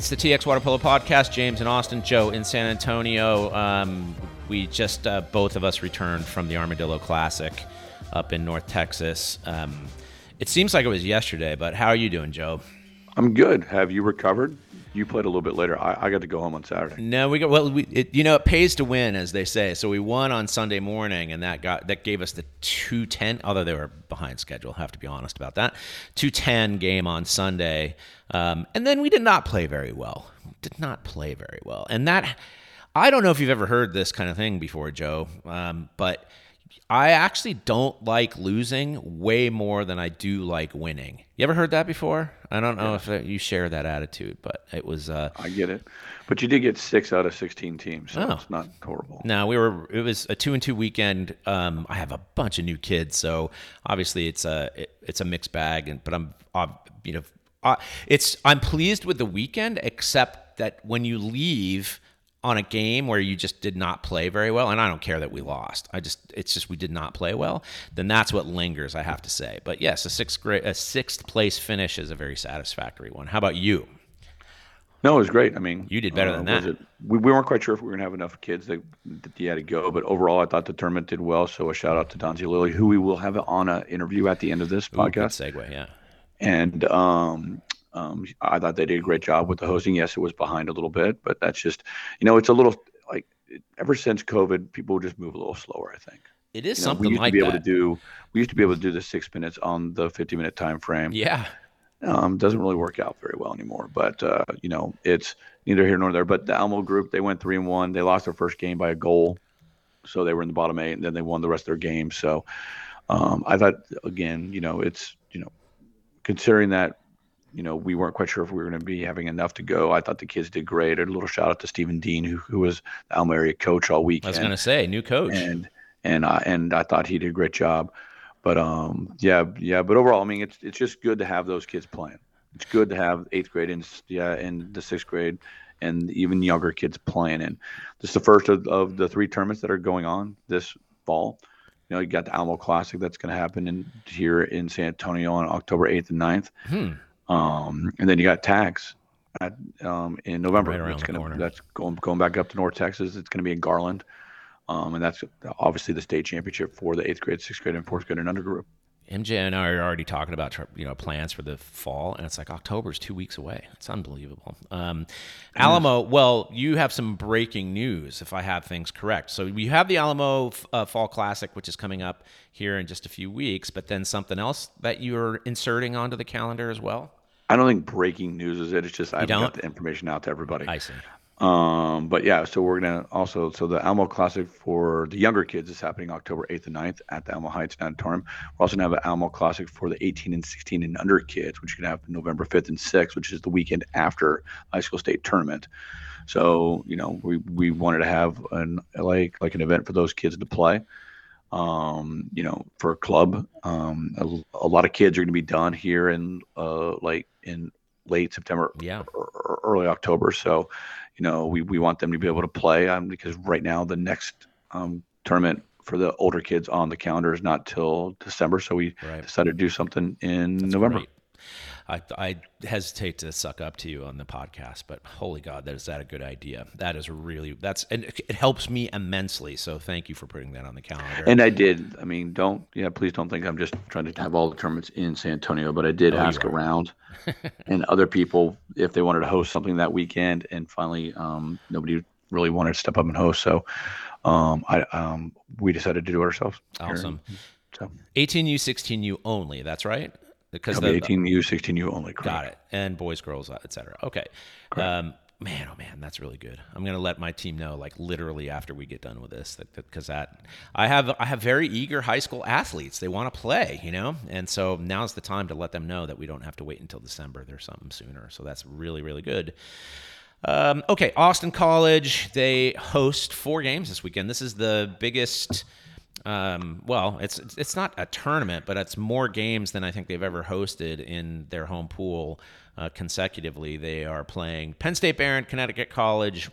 it's the TX Water Polo Podcast. James and Austin, Joe in San Antonio. Um, we just uh, both of us returned from the Armadillo Classic up in North Texas. Um, it seems like it was yesterday, but how are you doing, Joe? I'm good. Have you recovered? You played a little bit later. I, I got to go home on Saturday. No, we got well. We, it, you know, it pays to win, as they say. So we won on Sunday morning, and that got that gave us the two ten. Although they were behind schedule, have to be honest about that. Two ten game on Sunday, um, and then we did not play very well. Did not play very well, and that I don't know if you've ever heard this kind of thing before, Joe, um, but I actually don't like losing way more than I do like winning. You ever heard that before? I don't know yeah. if you share that attitude, but it was. Uh, I get it, but you did get six out of sixteen teams, so oh. it's not horrible. No, we were. It was a two and two weekend. Um, I have a bunch of new kids, so obviously it's a it, it's a mixed bag, and but I'm, uh, you know, uh, it's I'm pleased with the weekend, except that when you leave on a game where you just did not play very well, and I don't care that we lost. I just it's just we did not play well. Then that's what lingers, I have to say. But yes, a sixth grade, a sixth place finish is a very satisfactory one. How about you? No, it was great. I mean, you did better uh, than that. It, we, we weren't quite sure if we were going to have enough kids that, that you had to go, but overall, I thought the tournament did well. So a shout out to Donzie Lilly, who we will have on an interview at the end of this Ooh, podcast. segue, yeah. And um, um, I thought they did a great job with the hosting. Yes, it was behind a little bit, but that's just, you know, it's a little like ever since COVID, people just move a little slower. I think it is you know, something we used like to be that. able to do. We used to be able to do the six minutes on the fifty minute time frame. Yeah, um, doesn't really work out very well anymore. But uh, you know, it's neither here nor there. But the Alamo group, they went three and one. They lost their first game by a goal, so they were in the bottom eight, and then they won the rest of their games. So um, I thought again, you know, it's you know, considering that you know, we weren't quite sure if we were going to be having enough to go. I thought the kids did great. A little shout out to Stephen Dean, who, who was the Alamo Area coach all week. I was going to say, new coach. And and I and I thought he did a great job. But um, yeah, yeah. But overall, I mean, it's it's just good to have those kids playing. It's good to have eighth grade and yeah, and the sixth grade, and even younger kids playing. And this is the first of, of the three tournaments that are going on this fall. You know, you got the Alamo Classic that's going to happen in here in San Antonio on October eighth and 9th. Hmm. Um, and then you got tags at, um, in November. Right that's, gonna, that's going going back up to North Texas. It's going to be in Garland, um, and that's obviously the state championship for the eighth grade, sixth grade, and fourth grade and under group. MJ and I are already talking about you know plans for the fall, and it's like October is two weeks away. It's unbelievable. Um, Alamo, well, you have some breaking news if I have things correct. So we have the Alamo uh, Fall Classic, which is coming up here in just a few weeks, but then something else that you're inserting onto the calendar as well. I don't think breaking news is it. It's just I've got the information out to everybody. I see. Um, but yeah, so we're gonna also so the Alamo Classic for the younger kids is happening October 8th and 9th at the Alamo Heights Natatorium. We're also gonna have an Alamo Classic for the 18 and 16 and under kids, which is gonna happen November 5th and 6th, which is the weekend after high school state tournament. So you know we we wanted to have an like like an event for those kids to play um, you know, for a club. Um, a, a, lot of kids are going to be done here in uh, like in late September, yeah, or, early October. So, you know, we, we want them to be able to play um, because right now the next um, tournament for the older kids on the calendar is not till December. So we right. decided to do something in That's November. Great. I, I hesitate to suck up to you on the podcast, but holy God, that is that a good idea? That is really that's and it helps me immensely. So thank you for putting that on the calendar. And I did. I mean, don't yeah, please don't think I'm just trying to have all the tournaments in San Antonio, but I did oh, ask around and other people if they wanted to host something that weekend, and finally, um, nobody really wanted to step up and host. So, um, I um, we decided to do it ourselves. Awesome. So 18U, 16U only. That's right because the 18U, 16U only. Correct. Got it. And boys, girls, etc. Okay. Um, man, oh man, that's really good. I'm gonna let my team know, like literally after we get done with this, because that, that, I have I have very eager high school athletes. They want to play, you know, and so now's the time to let them know that we don't have to wait until December. There's something sooner. So that's really really good. Um, okay, Austin College. They host four games this weekend. This is the biggest um, well, it's it's not a tournament, but it's more games than I think they've ever hosted in their home pool uh, consecutively. They are playing Penn State Behrend, Connecticut College,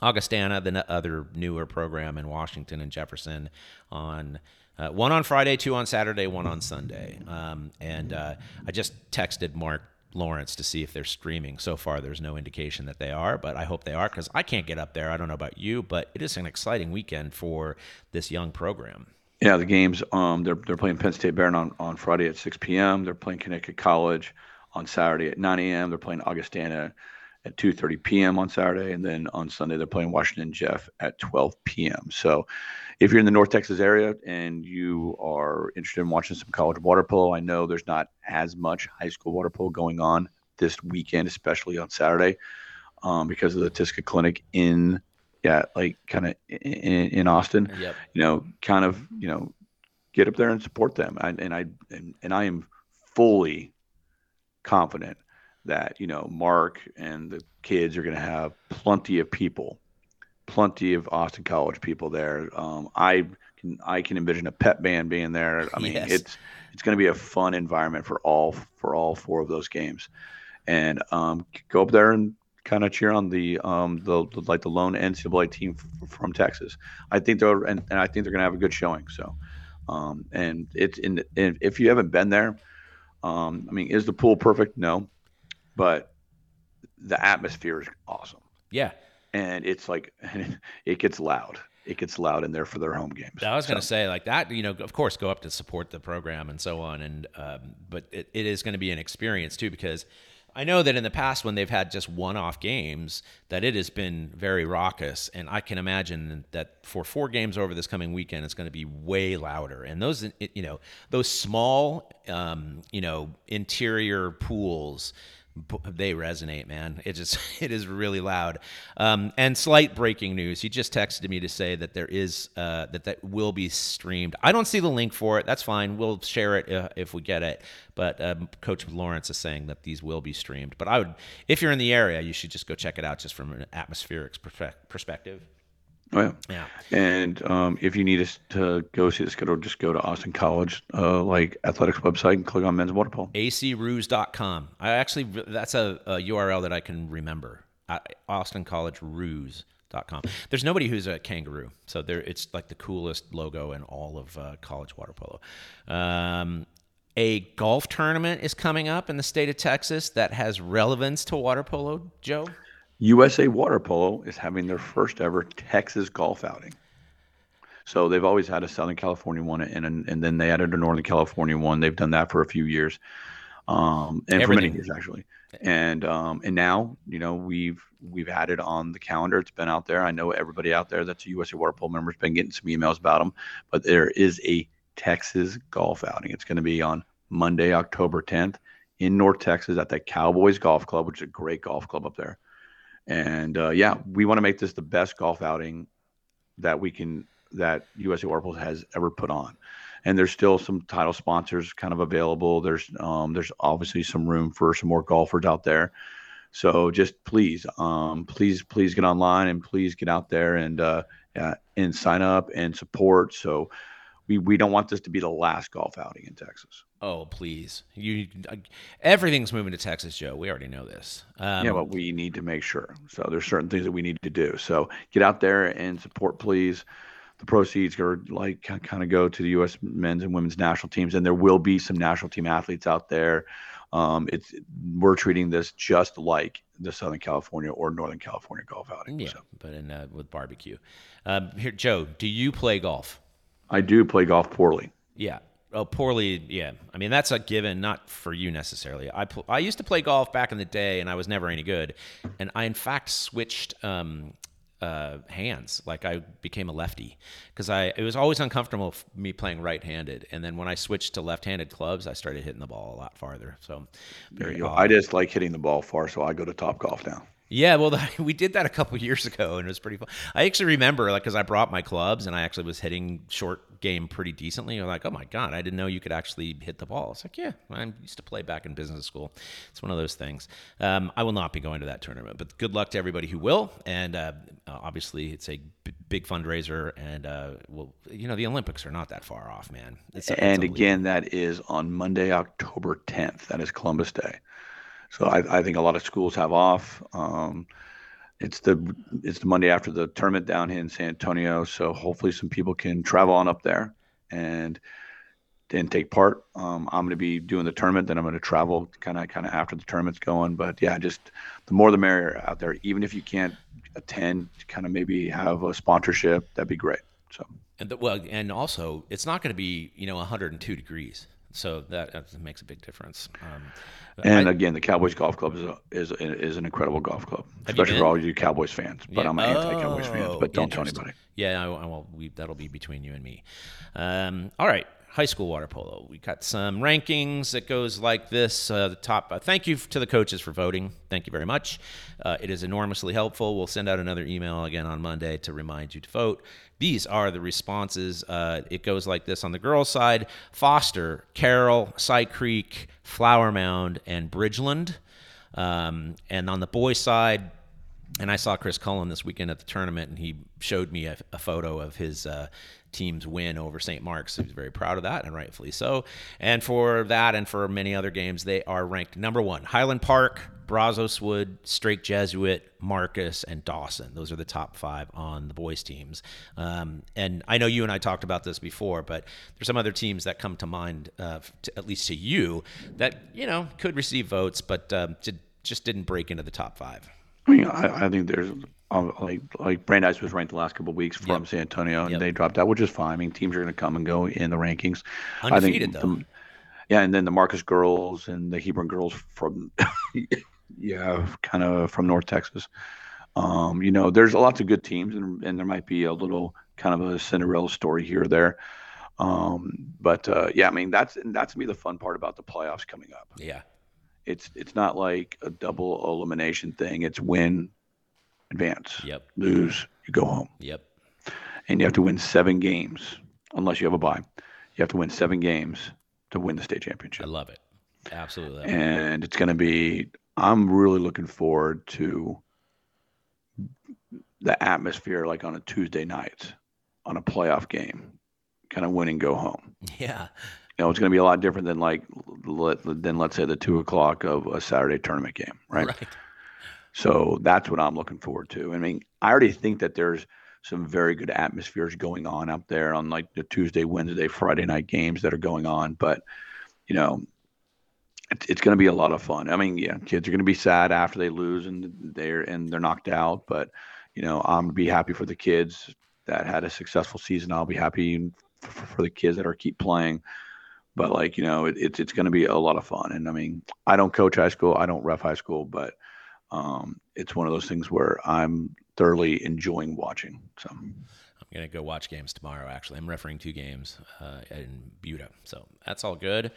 Augustana, the other newer program in Washington and Jefferson on. Uh, one on Friday, two on Saturday, one on Sunday. Um, and uh, I just texted Mark Lawrence to see if they're streaming. So far, there's no indication that they are, but I hope they are because I can't get up there. I don't know about you, but it is an exciting weekend for this young program. Yeah, the games. Um, they're they're playing Penn State Behrend on, on Friday at 6 p.m. They're playing Connecticut College on Saturday at 9 a.m. They're playing Augustana at 2:30 p.m. on Saturday, and then on Sunday they're playing Washington Jeff at 12 p.m. So, if you're in the North Texas area and you are interested in watching some college water polo, I know there's not as much high school water polo going on this weekend, especially on Saturday, um, because of the TISCA clinic in yeah, like kind of in, in, Austin. Yep. You know, kind of you know, get up there and support them. I, and I and, and I am fully confident that you know Mark and the kids are going to have plenty of people, plenty of Austin College people there. Um, I can I can envision a pep band being there. I mean, yes. it's it's going to be a fun environment for all for all four of those games, and um, go up there and kind of cheer on the um the, the, like the lone NCAA team f- from Texas. I think they're and, and I think they're going to have a good showing. So, um, and it's in, in if you haven't been there. Um, I mean, is the pool perfect? No but the atmosphere is awesome. Yeah. And it's like it gets loud. It gets loud in there for their home games. I was going to say like that. You know, of course, go up to support the program and so on. And um, but it, it is going to be an experience too because I know that in the past when they've had just one-off games, that it has been very raucous, and I can imagine that for four games over this coming weekend, it's going to be way louder. And those, you know, those small, um, you know, interior pools they resonate, man. It just it is really loud. Um, and slight breaking news: he just texted me to say that there is uh, that that will be streamed. I don't see the link for it. That's fine. We'll share it uh, if we get it. But um, Coach Lawrence is saying that these will be streamed. But I would, if you're in the area, you should just go check it out, just from an atmospheric perspective. Oh yeah. Yeah. And um, if you need us to go see the schedule, just go to Austin College, uh, like athletics website, and click on men's water polo. acroos.com. I actually that's a, a URL that I can remember. Austin College Roos.com. There's nobody who's a kangaroo, so there it's like the coolest logo in all of uh, college water polo. Um, a golf tournament is coming up in the state of Texas that has relevance to water polo. Joe. USA Water Polo is having their first ever Texas golf outing. So they've always had a Southern California one, and and then they added a Northern California one. They've done that for a few years, um, and Everything. for many years actually. And um, and now you know we've we've added on the calendar. It's been out there. I know everybody out there that's a USA Water Polo member has been getting some emails about them. But there is a Texas golf outing. It's going to be on Monday, October 10th in North Texas at the Cowboys Golf Club, which is a great golf club up there. And uh, yeah, we want to make this the best golf outing that we can that USA Water has ever put on. And there's still some title sponsors kind of available. There's um, there's obviously some room for some more golfers out there. So just please, um, please, please get online and please get out there and uh, and sign up and support. So we we don't want this to be the last golf outing in Texas. Oh please, you everything's moving to Texas, Joe. We already know this. Um, yeah, but we need to make sure. So there's certain things that we need to do. So get out there and support, please. The proceeds are like kind of go to the U.S. men's and women's national teams, and there will be some national team athletes out there. Um, it's we're treating this just like the Southern California or Northern California golf outing. Yeah, so. but in uh, with barbecue. Um, here, Joe, do you play golf? I do play golf poorly. Yeah. Oh, poorly. Yeah. I mean, that's a given, not for you necessarily. I pl- I used to play golf back in the day, and I was never any good. And I, in fact, switched um, uh, hands. Like I became a lefty because I it was always uncomfortable for me playing right-handed, and then when I switched to left-handed clubs, I started hitting the ball a lot farther. So there you go. I just like hitting the ball far, so I go to Top Golf now. Yeah, well, we did that a couple years ago, and it was pretty fun. I actually remember, like, because I brought my clubs, and I actually was hitting short game pretty decently. You're like, oh my god, I didn't know you could actually hit the ball. It's like, yeah, I used to play back in business school. It's one of those things. Um, I will not be going to that tournament, but good luck to everybody who will. And uh, obviously, it's a b- big fundraiser, and uh, well, you know, the Olympics are not that far off, man. It's, and it's again, that is on Monday, October 10th. That is Columbus Day. So I, I think a lot of schools have off. Um, it's the it's the Monday after the tournament down here in San Antonio, so hopefully some people can travel on up there and and take part. Um, I'm going to be doing the tournament, then I'm going to travel kind of kind of after the tournament's going. But yeah, just the more the merrier out there. Even if you can't attend, kind of maybe have a sponsorship, that'd be great. So and the, well, and also it's not going to be you know 102 degrees, so that, that makes a big difference. Um, and I, again, the Cowboys Golf Club is a, is is an incredible golf club, especially for all you Cowboys fans. But yeah. I'm an oh, anti-Cowboys fans. But don't tell anybody. Yeah, I, I will. We, that'll be between you and me. Um, all right, high school water polo. We got some rankings that goes like this. Uh, the top. Uh, thank you to the coaches for voting. Thank you very much. Uh, it is enormously helpful. We'll send out another email again on Monday to remind you to vote. These are the responses. Uh, it goes like this on the girls' side: Foster, Carroll, Cy Creek, Flower Mound, and Bridgeland. Um, and on the boys' side, and I saw Chris Cullen this weekend at the tournament, and he showed me a, a photo of his uh, team's win over St. Mark's. He was very proud of that, and rightfully so. And for that and for many other games, they are ranked number one. Highland Park, Brazoswood, Strake Jesuit, Marcus, and Dawson. Those are the top five on the boys' teams. Um, and I know you and I talked about this before, but there's some other teams that come to mind, uh, to, at least to you, that you know could receive votes, but um, just didn't break into the top five. I mean, I, I think there's um, like like Brandeis was ranked the last couple of weeks from yep. San Antonio, and yep. they dropped out, which is fine. I mean, teams are going to come and go in the rankings. Undefeated I think, the, yeah, and then the Marcus girls and the Hebron girls from yeah, kind of from North Texas. Um, you know, there's lots of good teams, and, and there might be a little kind of a Cinderella story here or there. Um, but uh, yeah, I mean that's that's to me the fun part about the playoffs coming up. Yeah, it's it's not like a double elimination thing. It's win, advance. Yep. Lose, you go home. Yep. And you have to win seven games, unless you have a bye. You have to win seven games to win the state championship. I love it. Absolutely. and it's going to be. I'm really looking forward to the atmosphere, like on a Tuesday night, on a playoff game, kind of win and go home. Yeah know, it's going to be a lot different than like than let's say the two o'clock of a Saturday tournament game, right? right? So that's what I'm looking forward to. I mean, I already think that there's some very good atmospheres going on up there on like the Tuesday, Wednesday, Friday night games that are going on. But you know, it's, it's going to be a lot of fun. I mean, yeah, kids are going to be sad after they lose and they're and they're knocked out, but you know, I'm be happy for the kids that had a successful season. I'll be happy for, for the kids that are keep playing but like you know it, it's it's going to be a lot of fun. And i mean i don't coach high school i don't ref high school but um, it's one of those things where i'm thoroughly enjoying watching so. I'm going to go watch games tomorrow actually. I'm refereeing two games uh, in buda so that's all good.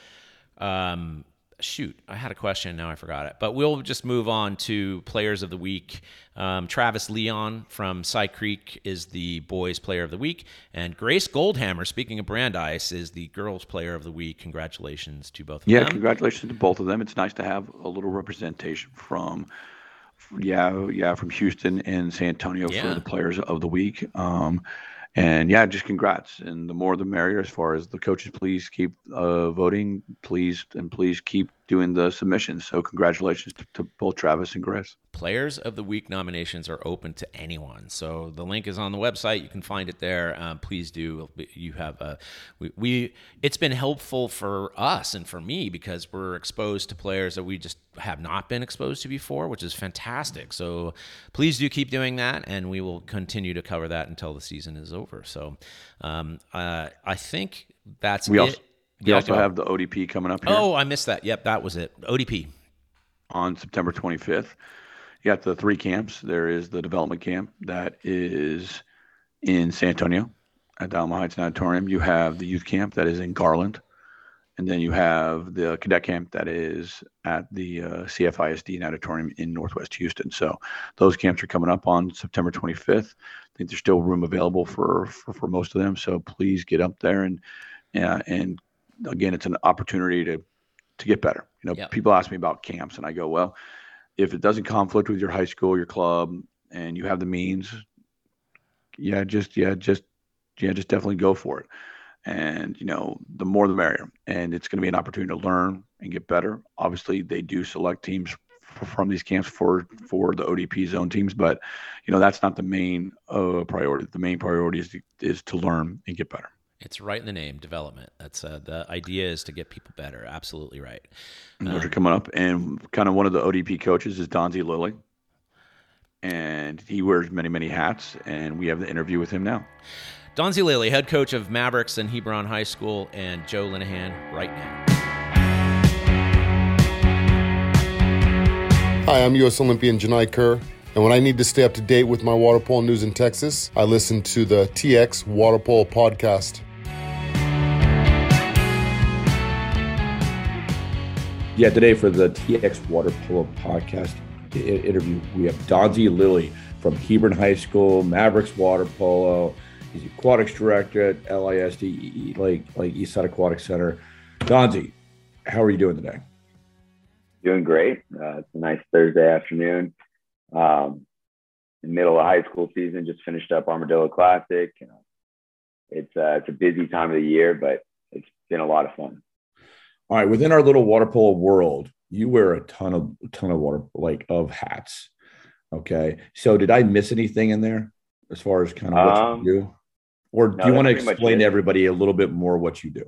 Um, shoot, I had a question. Now I forgot it. But we'll just move on to players of the week. Um, Travis Leon from Cy Creek is the boys player of the week. And Grace Goldhammer, speaking of Brandeis, is the girls player of the week. Congratulations to both of yeah, them. Yeah, congratulations to both of them. It's nice to have a little representation from. Yeah, yeah, from Houston and San Antonio yeah. for the players of the week. Um, and yeah, just congrats. And the more the merrier as far as the coaches, please keep uh, voting, please, and please keep doing the submissions. So congratulations to, to, both Travis and Grace. Players of the Week nominations are open to anyone. So the link is on the website. You can find it there. Um, please do. You have a we, we. It's been helpful for us and for me because we're exposed to players that we just have not been exposed to before, which is fantastic. So please do keep doing that, and we will continue to cover that until the season is over. So um, uh, I think that's we it. Also- we also have the ODP coming up here. Oh, I missed that. Yep, that was it. ODP. On September 25th. You got the three camps. There is the development camp that is in San Antonio at Alamo Heights Natatorium. You have the youth camp that is in Garland. And then you have the cadet camp that is at the uh, CFISD Natatorium in Northwest Houston. So those camps are coming up on September 25th. I think there's still room available for, for, for most of them. So please get up there and, uh, and again, it's an opportunity to to get better. You know, yep. people ask me about camps, and I go, well, if it doesn't conflict with your high school, your club, and you have the means, yeah, just yeah, just yeah, just definitely go for it. And you know, the more the merrier. And it's going to be an opportunity to learn and get better. Obviously, they do select teams from these camps for for the ODP zone teams, but you know that's not the main uh, priority. The main priority is to, is to learn and get better. It's right in the name, development. That's uh, the idea is to get people better. Absolutely right. Those are coming up, and kind of one of the ODP coaches is Donzie Lilly, and he wears many many hats, and we have the interview with him now. Donzie Lilly, head coach of Mavericks and Hebron High School, and Joe Linehan right now. Hi, I'm U.S. Olympian Janai Kerr, and when I need to stay up to date with my water polo news in Texas, I listen to the TX Water Polo podcast. Yeah, today for the TX Water Polo podcast interview, we have Donzie Lilly from Hebron High School, Mavericks Water Polo. He's the aquatics director at LISD, like Eastside Aquatic Center. Donzie, how are you doing today? Doing great. Uh, it's a nice Thursday afternoon. Um, middle of high school season, just finished up Armadillo Classic. It's uh, it's a busy time of the year, but it's been a lot of fun. All right, within our little water polo world, you wear a ton of ton of water like of hats. Okay, so did I miss anything in there as far as kind of what Um, you do, or do no, you want to that's pretty much explain to everybody a little bit more what you do?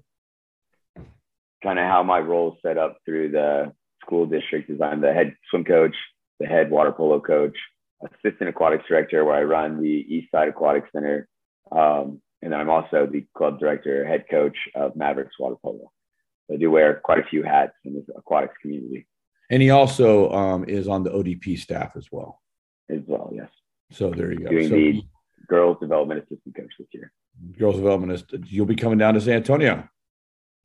Kind of how my role is set up through the school district is I'm the head swim coach, the head water polo coach, assistant aquatics director, where I run the East Side Aquatic Center, um, and then I'm also the club director, head coach of Mavericks Water Polo. I do wear quite a few hats in the aquatics community And he also um, is on the ODP staff as well. as well. Yes. So there you go. doing So the girls development assistant coach this year. girls development is you'll be coming down to San Antonio.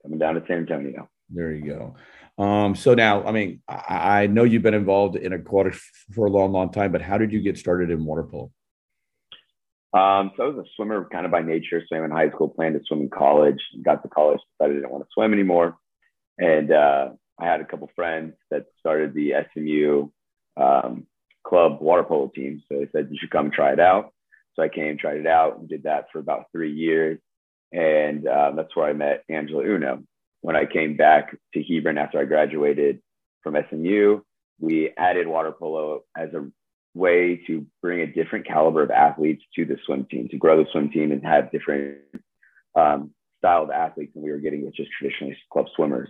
Coming down to San Antonio. There you go. Um, so now, I mean, I, I know you've been involved in aquatics for a long, long time, but how did you get started in water polo? Um, so I was a swimmer kind of by nature, swam in high school, planned to swim in college, got to college, decided I didn't want to swim anymore. And uh, I had a couple friends that started the SMU um, club water polo team. So they said, you should come try it out. So I came, tried it out, and did that for about three years. And uh, that's where I met Angela Uno. When I came back to Hebron after I graduated from SMU, we added water polo as a way to bring a different caliber of athletes to the swim team, to grow the swim team and have different um, style of athletes than we were getting with just traditionally club swimmers.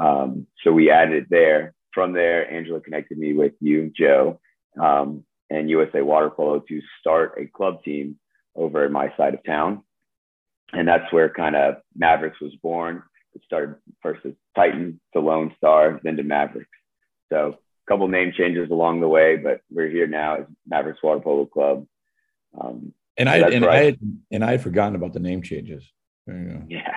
Um, so we added it there. From there, Angela connected me with you, Joe, um, and USA Water Polo to start a club team over at my side of town. And that's where kind of Mavericks was born. It started first as Titan to Lone Star, then to Mavericks. So couple name changes along the way, but we're here now as Mavericks Water Polo Club. Um, And I and right. I had, and I had forgotten about the name changes. Yeah,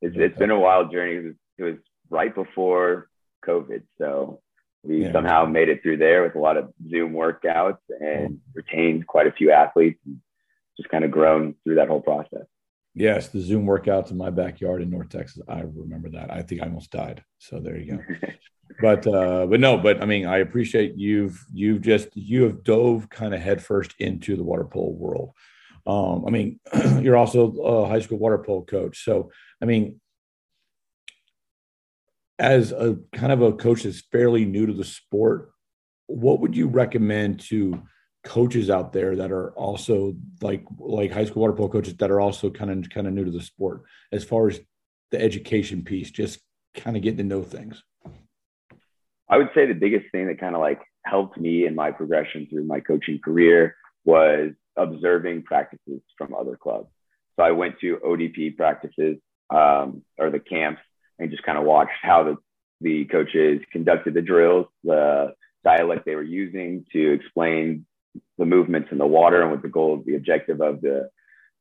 it's, it's been a wild journey. It was, it was right before COVID. So we Yeah. somehow made it through there with a lot of Zoom workouts and retained quite a few athletes and just kind of grown through that whole process. Yes, the Zoom workouts in my backyard in North Texas. I remember that. I think I almost died. So there you go. but uh but no but i mean i appreciate you've you've just you have dove kind of headfirst into the water polo world. Um i mean you're also a high school water polo coach. So i mean as a kind of a coach that's fairly new to the sport what would you recommend to coaches out there that are also like like high school water polo coaches that are also kind of kind of new to the sport as far as the education piece just kind of getting to know things I would say the biggest thing that kind of like helped me in my progression through my coaching career was observing practices from other clubs. So I went to ODP practices um, or the camps and just kind of watched how the, the coaches conducted the drills, the dialect they were using to explain the movements in the water and what the goal the objective of the,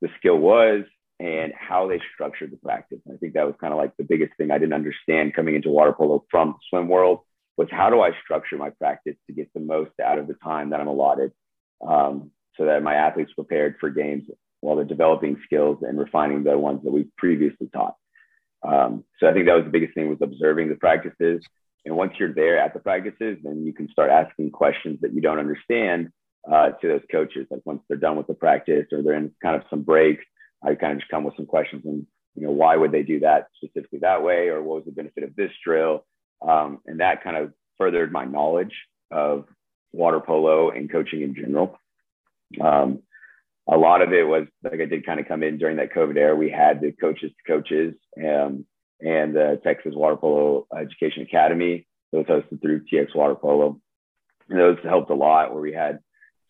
the skill was and how they structured the practice. And I think that was kind of like the biggest thing I didn't understand coming into water polo from the swim world was how do I structure my practice to get the most out of the time that I'm allotted um, so that my athletes prepared for games while they're developing skills and refining the ones that we previously taught. Um, so I think that was the biggest thing was observing the practices. And once you're there at the practices, then you can start asking questions that you don't understand uh, to those coaches. Like once they're done with the practice or they're in kind of some breaks, I kind of just come with some questions and, you know, why would they do that specifically that way? Or what was the benefit of this drill? Um, and that kind of furthered my knowledge of water polo and coaching in general. Um, a lot of it was like I did kind of come in during that COVID era. We had the coaches to coaches um, and the Texas Water Polo Education Academy. Those hosted through TX Water Polo. And those helped a lot where we had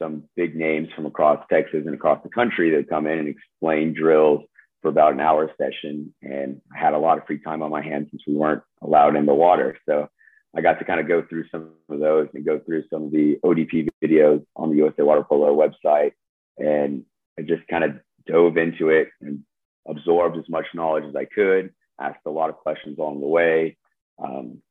some big names from across Texas and across the country that come in and explain drills for about an hour session. And I had a lot of free time on my hands since we weren't allowed in the water. So I got to kind of go through some of those and go through some of the ODP videos on the USA Water Polo website. And I just kind of dove into it and absorbed as much knowledge as I could, asked a lot of questions along the way. Um,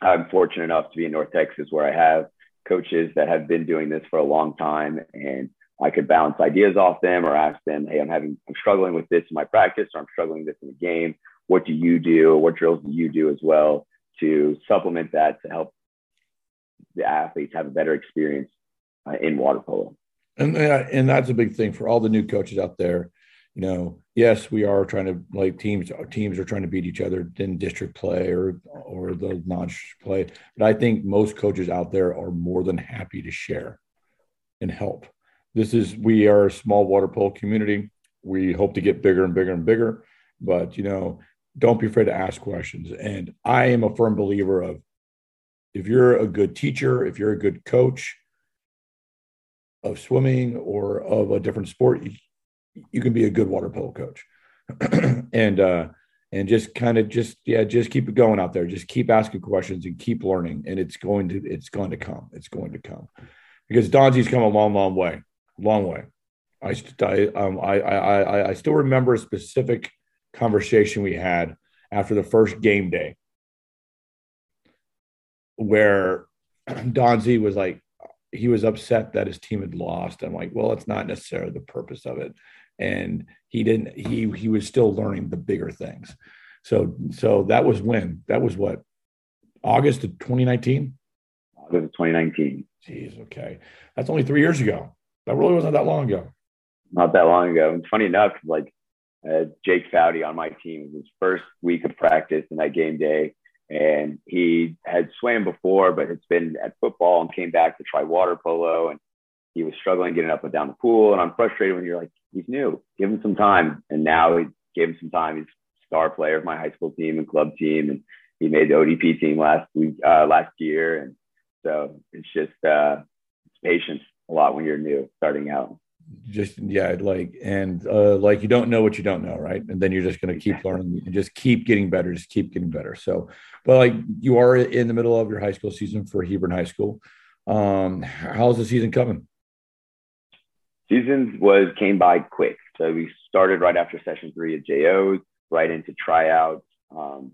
I'm fortunate enough to be in North Texas where I have coaches that have been doing this for a long time and I could bounce ideas off them or ask them, hey, I'm having, I'm struggling with this in my practice or I'm struggling with this in the game. What do you do? What drills do you do as well to supplement that to help the athletes have a better experience uh, in water polo? And, and that's a big thing for all the new coaches out there. You know, yes, we are trying to like teams. Teams are trying to beat each other in district play or or the non play. But I think most coaches out there are more than happy to share and help this is we are a small water polo community. We hope to get bigger and bigger and bigger, but you know, don't be afraid to ask questions. And I am a firm believer of if you're a good teacher, if you're a good coach of swimming or of a different sport, you, you can be a good water polo coach. and uh and just kind of just yeah just keep it going out there just keep asking questions and keep learning and it's going to it's going to come it's going to come because Donzie's come a long long way long way. I, I, um, I, I, I still remember a specific conversation we had after the first game day where Donzie was like, he was upset that his team had lost. I'm like, well, it's not necessarily the purpose of it. And he didn't, he, he was still learning the bigger things. So, so that was when, that was what, August of 2019? August of 2019. Jeez. Okay. That's only three years ago. That really wasn't that long ago. Not that long ago. And funny enough, like uh, Jake Foudy on my team, his first week of practice and that game day, and he had swam before, but had been at football and came back to try water polo, and he was struggling getting up and down the pool. And I'm frustrated when you're like, he's new, give him some time. And now he gave him some time. He's star player of my high school team and club team, and he made the ODP team last week, uh, last year, and so it's just uh, it's patience a lot when you're new starting out just yeah like and uh like you don't know what you don't know right? And then you're just going to keep learning and just keep getting better just keep getting better. So but like you are in the middle of your high school season for hebron high school. Um how's the season coming? Season was came by quick. So we started right after session three at jo's right into tryouts um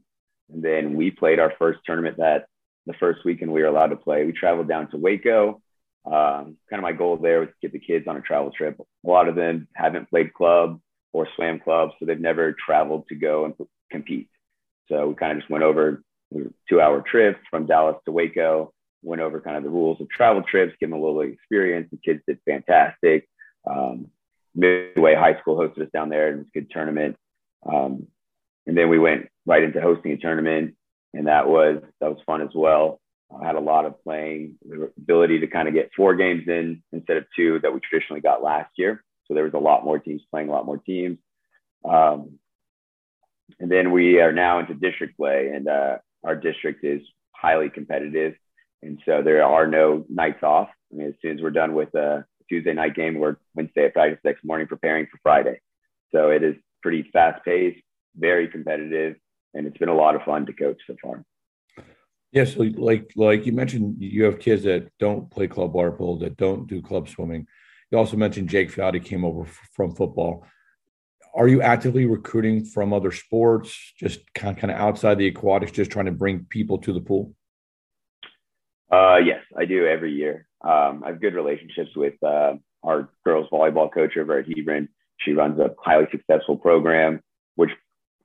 and then we played our first tournament that the first weekend we were allowed to play. We traveled down to waco um, kind of my goal there was to get the kids on a travel trip. A lot of them haven't played club or swam club, so they've never traveled to go and compete. So we kind of just went over two hour trip from Dallas to Waco, went over kind of the rules of travel trips, give them a little experience. The kids did fantastic. Um, Midway High School hosted us down there. and It was a good tournament. Um, and then we went right into hosting a tournament, and that was that was fun as well. I had a lot of playing, the ability to kind of get four games in instead of two that we traditionally got last year. So there was a lot more teams playing, a lot more teams. Um, and then we are now into district play, and uh, our district is highly competitive. And so there are no nights off. I mean, as soon as we're done with a Tuesday night game, we're Wednesday at practice next morning preparing for Friday. So it is pretty fast paced, very competitive, and it's been a lot of fun to coach so far. Yeah, so like like you mentioned, you have kids that don't play club water polo, that don't do club swimming. You also mentioned Jake Foudy came over f- from football. Are you actively recruiting from other sports, just kind of, kind of outside the aquatics, just trying to bring people to the pool? Uh, yes, I do every year. Um, I have good relationships with uh, our girls volleyball coach over at Hebron. She runs a highly successful program, which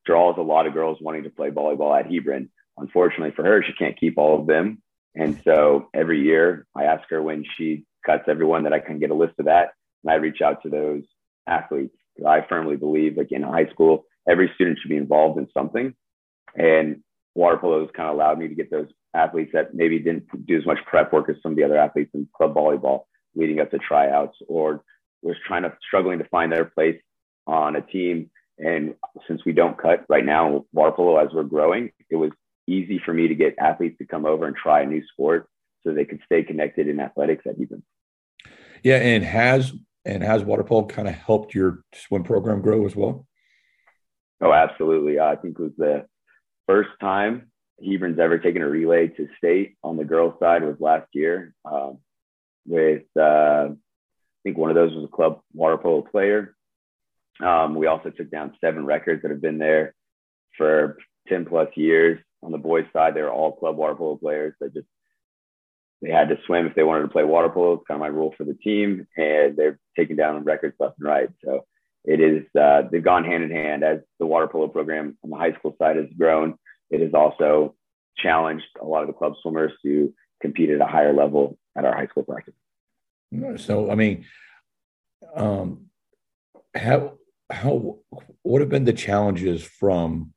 draws a lot of girls wanting to play volleyball at Hebron unfortunately for her, she can't keep all of them. And so every year I ask her when she cuts everyone that I can get a list of that. And I reach out to those athletes. I firmly believe like in high school, every student should be involved in something. And water polo has kind of allowed me to get those athletes that maybe didn't do as much prep work as some of the other athletes in club volleyball leading up to tryouts or was trying to struggling to find their place on a team. And since we don't cut right now, water polo as we're growing, it was easy for me to get athletes to come over and try a new sport so they could stay connected in athletics at Hebron. Yeah, and has and has water polo kind of helped your swim program grow as well? Oh, absolutely. I think it was the first time Hebron's ever taken a relay to state on the girls' side was last year. Um, with uh, I think one of those was a club water polo player. Um, we also took down seven records that have been there for 10 plus years. On the boys' side, they're all club water polo players that just they had to swim if they wanted to play water polo. It's kind of my rule for the team, and they're taking down records left and right. So it is uh, they've gone hand in hand as the water polo program on the high school side has grown. It has also challenged a lot of the club swimmers to compete at a higher level at our high school practice. So I mean, um, how how what have been the challenges from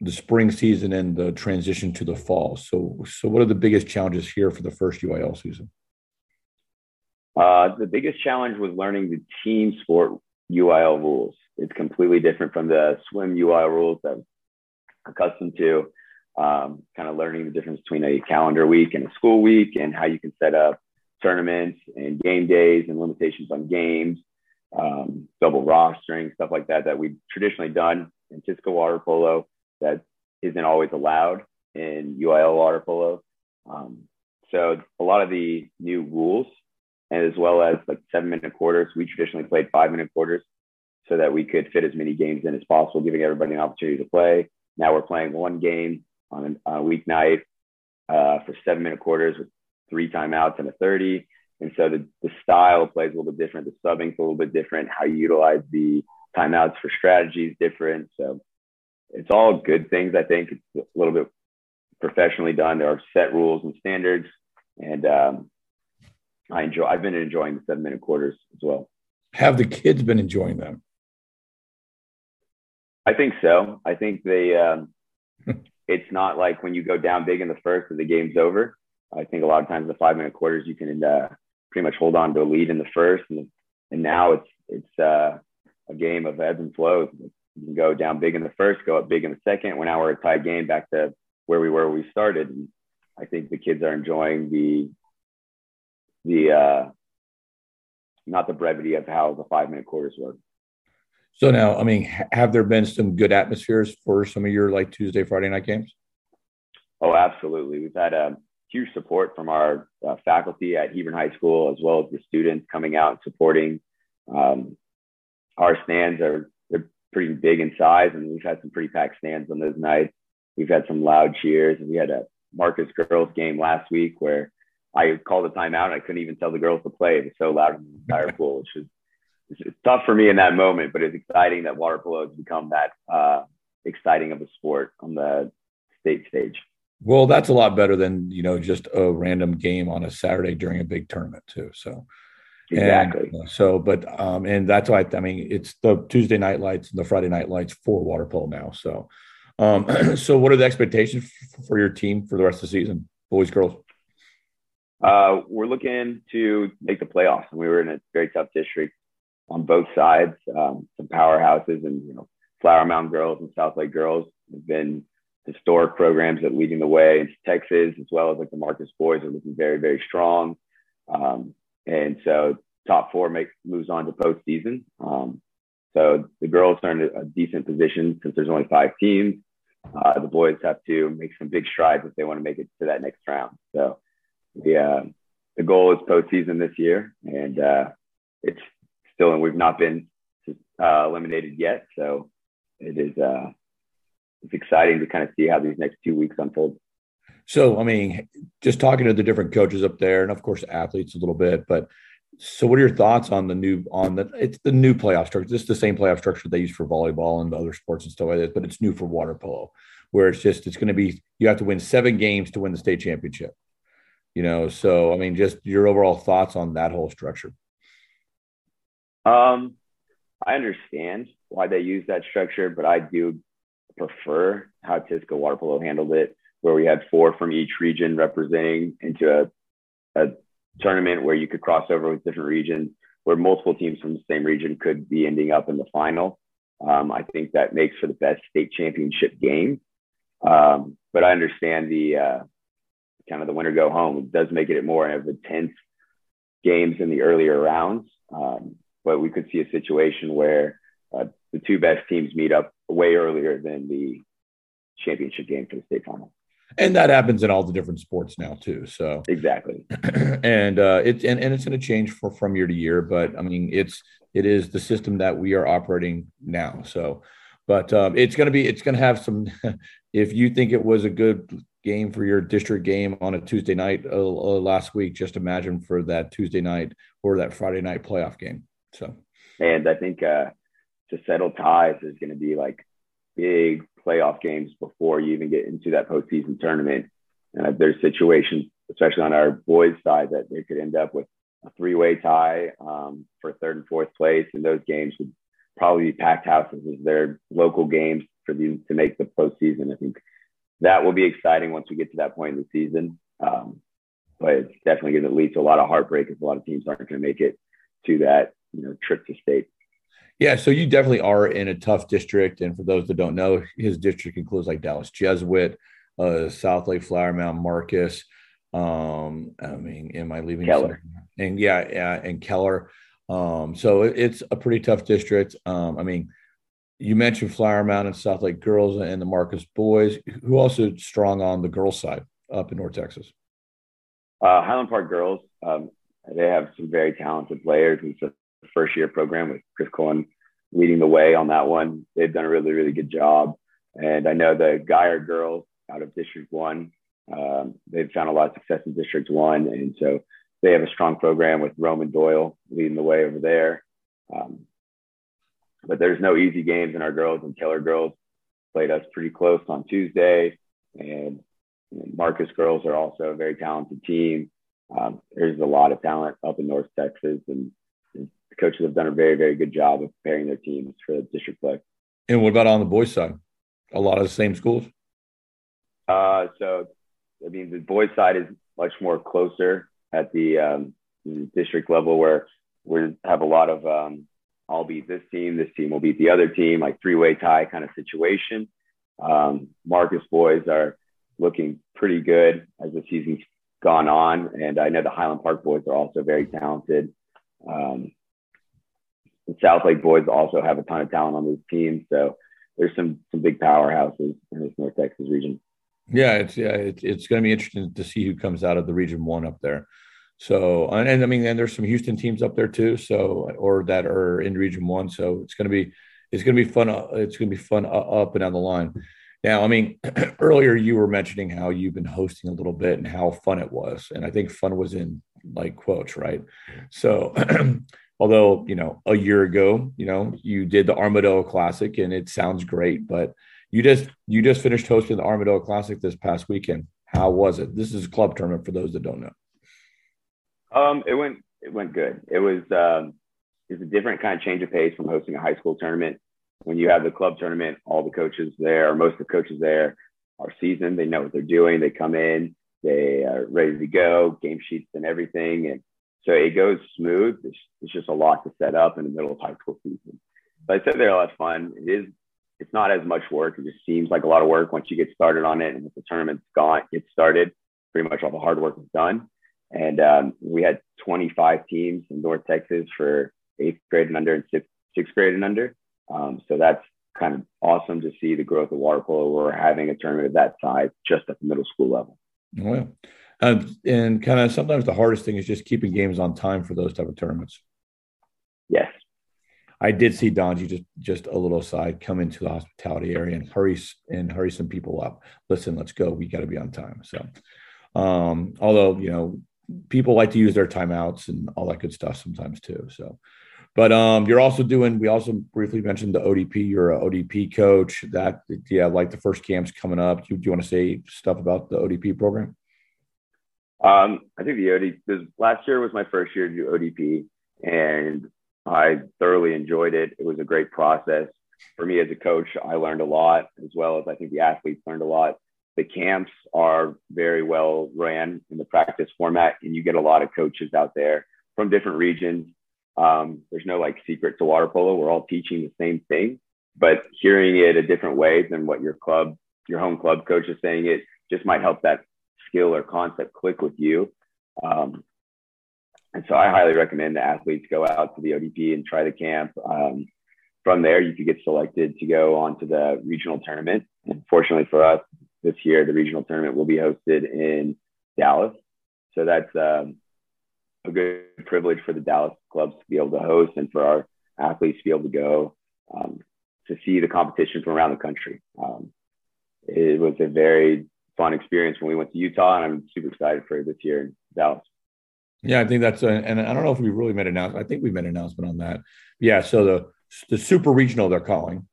the spring season and the transition to the fall. So, so what are the biggest challenges here for the first UIL season? Uh, the biggest challenge was learning the team sport UIL rules. It's completely different from the swim UIL rules that I'm accustomed to. Um, kind of learning the difference between a calendar week and a school week, and how you can set up tournaments and game days and limitations on games, um, double rostering, stuff like that that we've traditionally done in TISCA water polo that isn't always allowed in UIL water polo. Um, so a lot of the new rules, and as well as like seven minute quarters, we traditionally played five minute quarters so that we could fit as many games in as possible, giving everybody an opportunity to play. Now we're playing one game on a, weeknight uh, for seven minute quarters with three timeouts and a 30. And so the, the style plays a little bit different. The subbing's a little bit different. How you utilize the timeouts for strategy is different. So it's all good things. I think it's a little bit professionally done. There are set rules and standards, and um, I enjoy. I've been enjoying the seven minute quarters as well. Have the kids been enjoying them? I think so. I think they. Um, it's not like when you go down big in the first and the game's over. I think a lot of times the five minute quarters you can uh, pretty much hold on to a lead in the first, and and now it's it's uh, a game of ebbs and flows. You can go down big in the first, go up big in the second. When now we're a tied game back to where we were when we started. And I think the kids are enjoying the the uh, not the brevity of how the five minute quarters work. So now, I mean, have there been some good atmospheres for some of your like Tuesday, Friday night games? Oh, absolutely. We've had a um, huge support from our uh, faculty at Hebron High School, as well as the students coming out and supporting. Um, our stands are pretty big in size, and we've had some pretty packed stands on those nights. We've had some loud cheers, and we had a Marcus girls game last week where I called a timeout. And I couldn't even tell the girls to play. It was so loud in the entire pool, which is it's tough for me in that moment, but it's exciting that water polo has become that uh, exciting of a sport on the state stage. Well, that's a lot better than you know just a random game on a Saturday during a big tournament too. So Exactly. And, uh, so, but um, and that's why I mean it's the Tuesday night lights and the Friday night lights for water polo now. So, um, so what are the expectations for your team for the rest of the season, boys, girls? Uh, we're looking to make the playoffs, and we were in a very tough district on both sides. Um, some powerhouses, and you know, Flower Mound girls and Southlake girls have been historic programs that leading the way into Texas, as well as like the Marcus boys are looking very, very strong. Um, and so top four makes moves on to postseason. Um, so the girls are in a decent position since there's only five teams. Uh, the boys have to make some big strides if they want to make it to that next round. So the uh, the goal is postseason this year, and uh, it's still and we've not been uh, eliminated yet. So it is uh, it's exciting to kind of see how these next two weeks unfold. So, I mean, just talking to the different coaches up there, and of course, athletes a little bit. But so, what are your thoughts on the new on the it's the new playoff structure? It's the same playoff structure they use for volleyball and other sports and stuff like that, but it's new for water polo, where it's just it's going to be you have to win seven games to win the state championship. You know, so I mean, just your overall thoughts on that whole structure. Um, I understand why they use that structure, but I do prefer how TISCA water polo handled it where we had four from each region representing into a, a tournament where you could cross over with different regions. where multiple teams from the same region could be ending up in the final. Um, I think that makes for the best state championship game. Um, but I understand the uh, kind of the winner go home. It does make it more of intense games in the earlier rounds. Um, but we could see a situation where uh, the two best teams meet up way earlier than the championship game for the state final. And that happens in all the different sports now too. So exactly. and uh, it's and, and it's going to change for, from year to year, but I mean it's it is the system that we are operating now. So, but um, it's going to be it's going to have some. if you think it was a good game for your district game on a Tuesday night uh, uh, last week, just imagine for that Tuesday night or that Friday night playoff game. So, and I think uh, to settle ties is going to be like big playoff games before you even get into that postseason tournament. And there's situations, especially on our boys' side, that they could end up with a three-way tie um, for third and fourth place, and those games would probably be packed houses as their local games for them to make the postseason. I think that will be exciting once we get to that point in the season. Um, but it's definitely going to lead to a lot of heartbreak if a lot of teams aren't going to make it to that you know trip to state. Yeah, so you definitely are in a tough district, and for those that don't know, his district includes like Dallas Jesuit, uh, Southlake Flower Mound, Marcus. Um, I mean, am I leaving? Keller. And yeah, yeah, and Keller. Um, so it's a pretty tough district. Um, I mean, you mentioned Flower Mound and Southlake girls and the Marcus boys. Who also strong on the girls side up in North Texas? Uh, Highland Park girls. Um, they have some very talented players. It's a first year program with Chris Cohen leading the way on that one. They've done a really, really good job. And I know the Guyer girls out of District One, um, they've found a lot of success in District One. And so they have a strong program with Roman Doyle leading the way over there. Um, but there's no easy games in our girls and Keller girls played us pretty close on Tuesday. And, Marcus girls are also a very talented team. Um, there's a lot of talent up in North Texas, and, the coaches have done a very, very good job of preparing their teams for the district play. And what about on the boys' side? A lot of the same schools. Uh, so, I mean, the boys' side is much more closer at the, um, the district level, where we have a lot of um, I'll beat this team, this team will beat the other team, like three-way tie kind of situation. Um, Marcus boys are looking pretty good as the season's gone on, and I know the Highland Park boys are also very talented. Um, the Southlake boys also have a ton of talent on this team, so there's some some big powerhouses in this North Texas region. Yeah, it's yeah, it's, it's going to be interesting to see who comes out of the Region One up there. So, and, and, I mean, and there's some Houston teams up there too. So, or that are in Region One. So it's going to be, it's going to be fun. Uh, it's going to be fun up and down the line. Now, I mean, earlier you were mentioning how you've been hosting a little bit and how fun it was, and I think fun was in like quotes, right? So, although you know, a year ago, you know, you did the Armadillo Classic, and it sounds great, but you just you just finished hosting the Armadillo Classic this past weekend. How was it? This is a club tournament for those that don't know. Um, it went it went good. It was um, it was a different kind of change of pace from hosting a high school tournament. When you have the club tournament, all the coaches there, most of the coaches there, are seasoned. They know what they're doing. They come in, they are ready to go, game sheets and everything, and so it goes smooth. It's, it's just a lot to set up in the middle of high school season. But I said they're a lot of fun. It is. It's not as much work. It just seems like a lot of work once you get started on it, and if the tournament's gone, gets started, pretty much all the hard work is done. And um, we had 25 teams in North Texas for eighth grade and under and sixth, sixth grade and under. Um, so that's kind of awesome to see the growth of water polo. We're having a tournament of that size just at the middle school level. Well, um, and kind of sometimes the hardest thing is just keeping games on time for those type of tournaments. Yes. I did see Donzie just just a little aside come into the hospitality area and hurry and hurry some people up. Listen, let's go. We got to be on time. So, um, although you know people like to use their timeouts and all that good stuff sometimes too. So, but um, you're also doing. We also briefly mentioned the ODP. You're an ODP coach. That yeah, like the first camps coming up. Do, do you want to say stuff about the ODP program? Um, I think the ODP. Last year was my first year to do ODP, and I thoroughly enjoyed it. It was a great process for me as a coach. I learned a lot, as well as I think the athletes learned a lot the camps are very well ran in the practice format, and you get a lot of coaches out there from different regions. Um, there's no like secret to water polo. We're all teaching the same thing, but hearing it a different way than what your club, your home club coach is saying it just might help that skill or concept click with you. Um, and so I highly recommend the athletes go out to the ODP and try the camp. Um, from there, you could get selected to go on to the regional tournament. And fortunately for us, this year, the regional tournament will be hosted in Dallas. So that's um, a good privilege for the Dallas clubs to be able to host and for our athletes to be able to go um, to see the competition from around the country. Um, it was a very fun experience when we went to Utah, and I'm super excited for this year in Dallas. Yeah, I think that's a, and I don't know if we really made an announcement. I think we made an announcement on that. Yeah, so the the super regional they're calling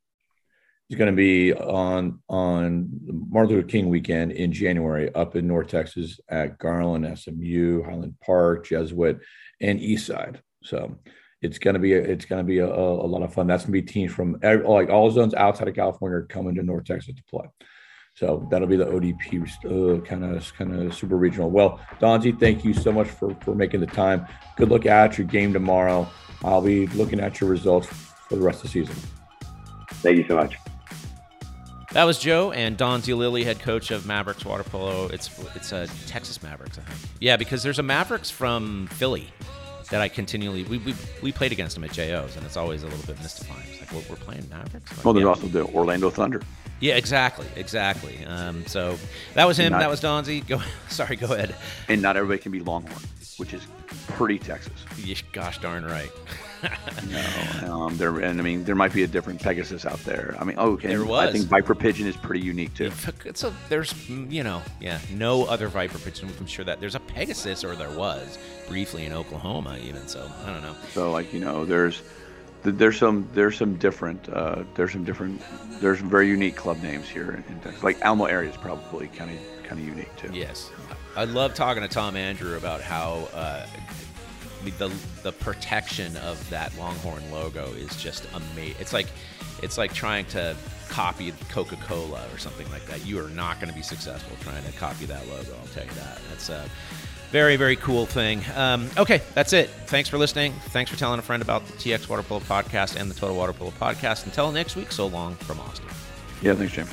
is going to be on on Martin Luther King weekend in January up in North Texas at Garland, SMU, Highland Park, Jesuit, and Eastside. So it's going to be a, it's going to be a, a, lot of fun. That's going to be teams from every, like all zones outside of California are coming to North Texas to play. So that'll be the ODP uh, kind of kind of super regional. Well, Donzie, thank you so much for for making the time. Good luck at your game tomorrow. I'll be looking at your results for the rest of the season. Thank you so much. That was Joe and Don Lilly, head coach of Mavericks water polo. It's it's a Texas Mavericks, I think. Yeah, because there's a Mavericks from Philly that I continually we, we, we played against them at JOs, and it's always a little bit mystifying. It's like, well, we're playing Mavericks. Like, well, there's yeah. also the Orlando Thunder. Yeah, exactly, exactly. Um, so that was him. Not, that was Donzie. Go, sorry, go ahead. And not everybody can be Longhorn, which is pretty Texas. Gosh darn right. no, um, there and I mean there might be a different Pegasus out there. I mean, oh, okay, there was. I think Viper Pigeon is pretty unique too. It's a, there's you know yeah no other Viper Pigeon. I'm sure that there's a Pegasus or there was briefly in Oklahoma even. So I don't know. So like you know there's there's some there's some different uh, there's some different there's some very unique club names here in Texas. Like Alamo area is probably kind of kind of unique too. Yes, I love talking to Tom Andrew about how. Uh, the the protection of that Longhorn logo is just amazing. It's like it's like trying to copy Coca-Cola or something like that. You are not going to be successful trying to copy that logo. I'll tell you that. That's a very very cool thing. Um, okay, that's it. Thanks for listening. Thanks for telling a friend about the TX Water Polo podcast and the Total Water Polo podcast. Until next week, so long from Austin. Yeah, thanks, Jim.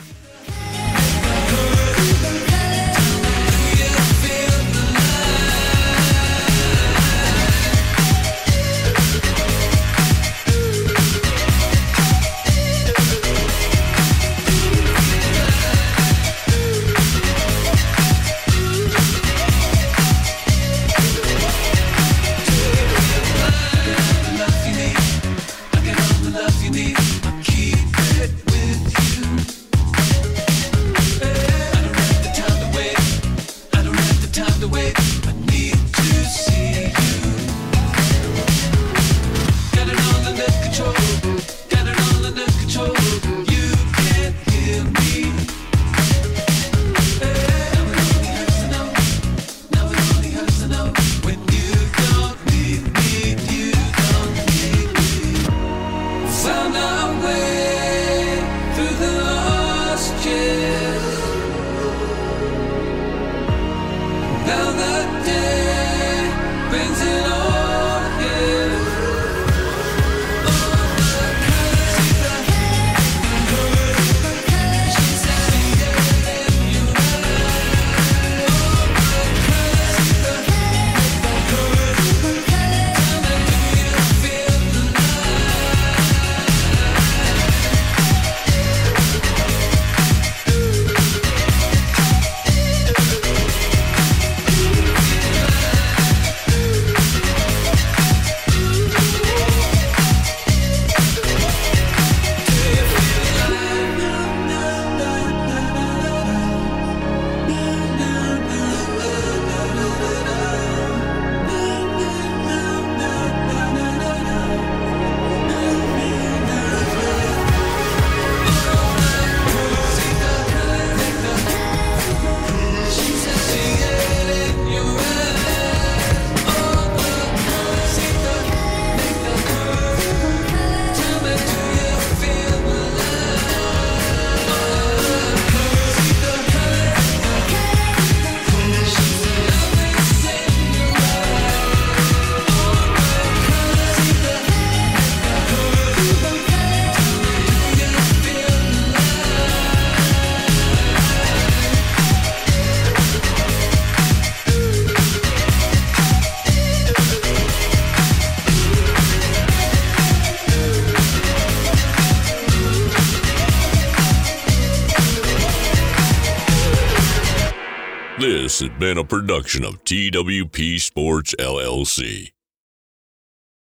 Production of TWP Sports LLC.